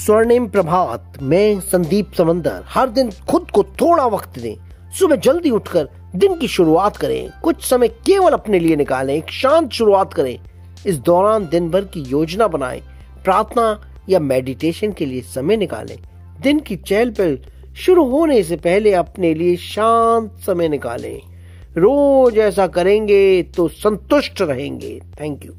स्वर्णिम प्रभात मैं संदीप समंदर हर दिन खुद को थोड़ा वक्त दें। सुबह जल्दी उठकर दिन की शुरुआत करें। कुछ समय केवल अपने लिए निकालें, एक शांत शुरुआत करें। इस दौरान दिन भर की योजना बनाएँ। प्रार्थना या मेडिटेशन के लिए समय निकालें। दिन की चहल पहल शुरू होने से पहले अपने लिए शांत समय निकालें। रोज ऐसा करेंगे तो संतुष्ट रहेंगे। Thank you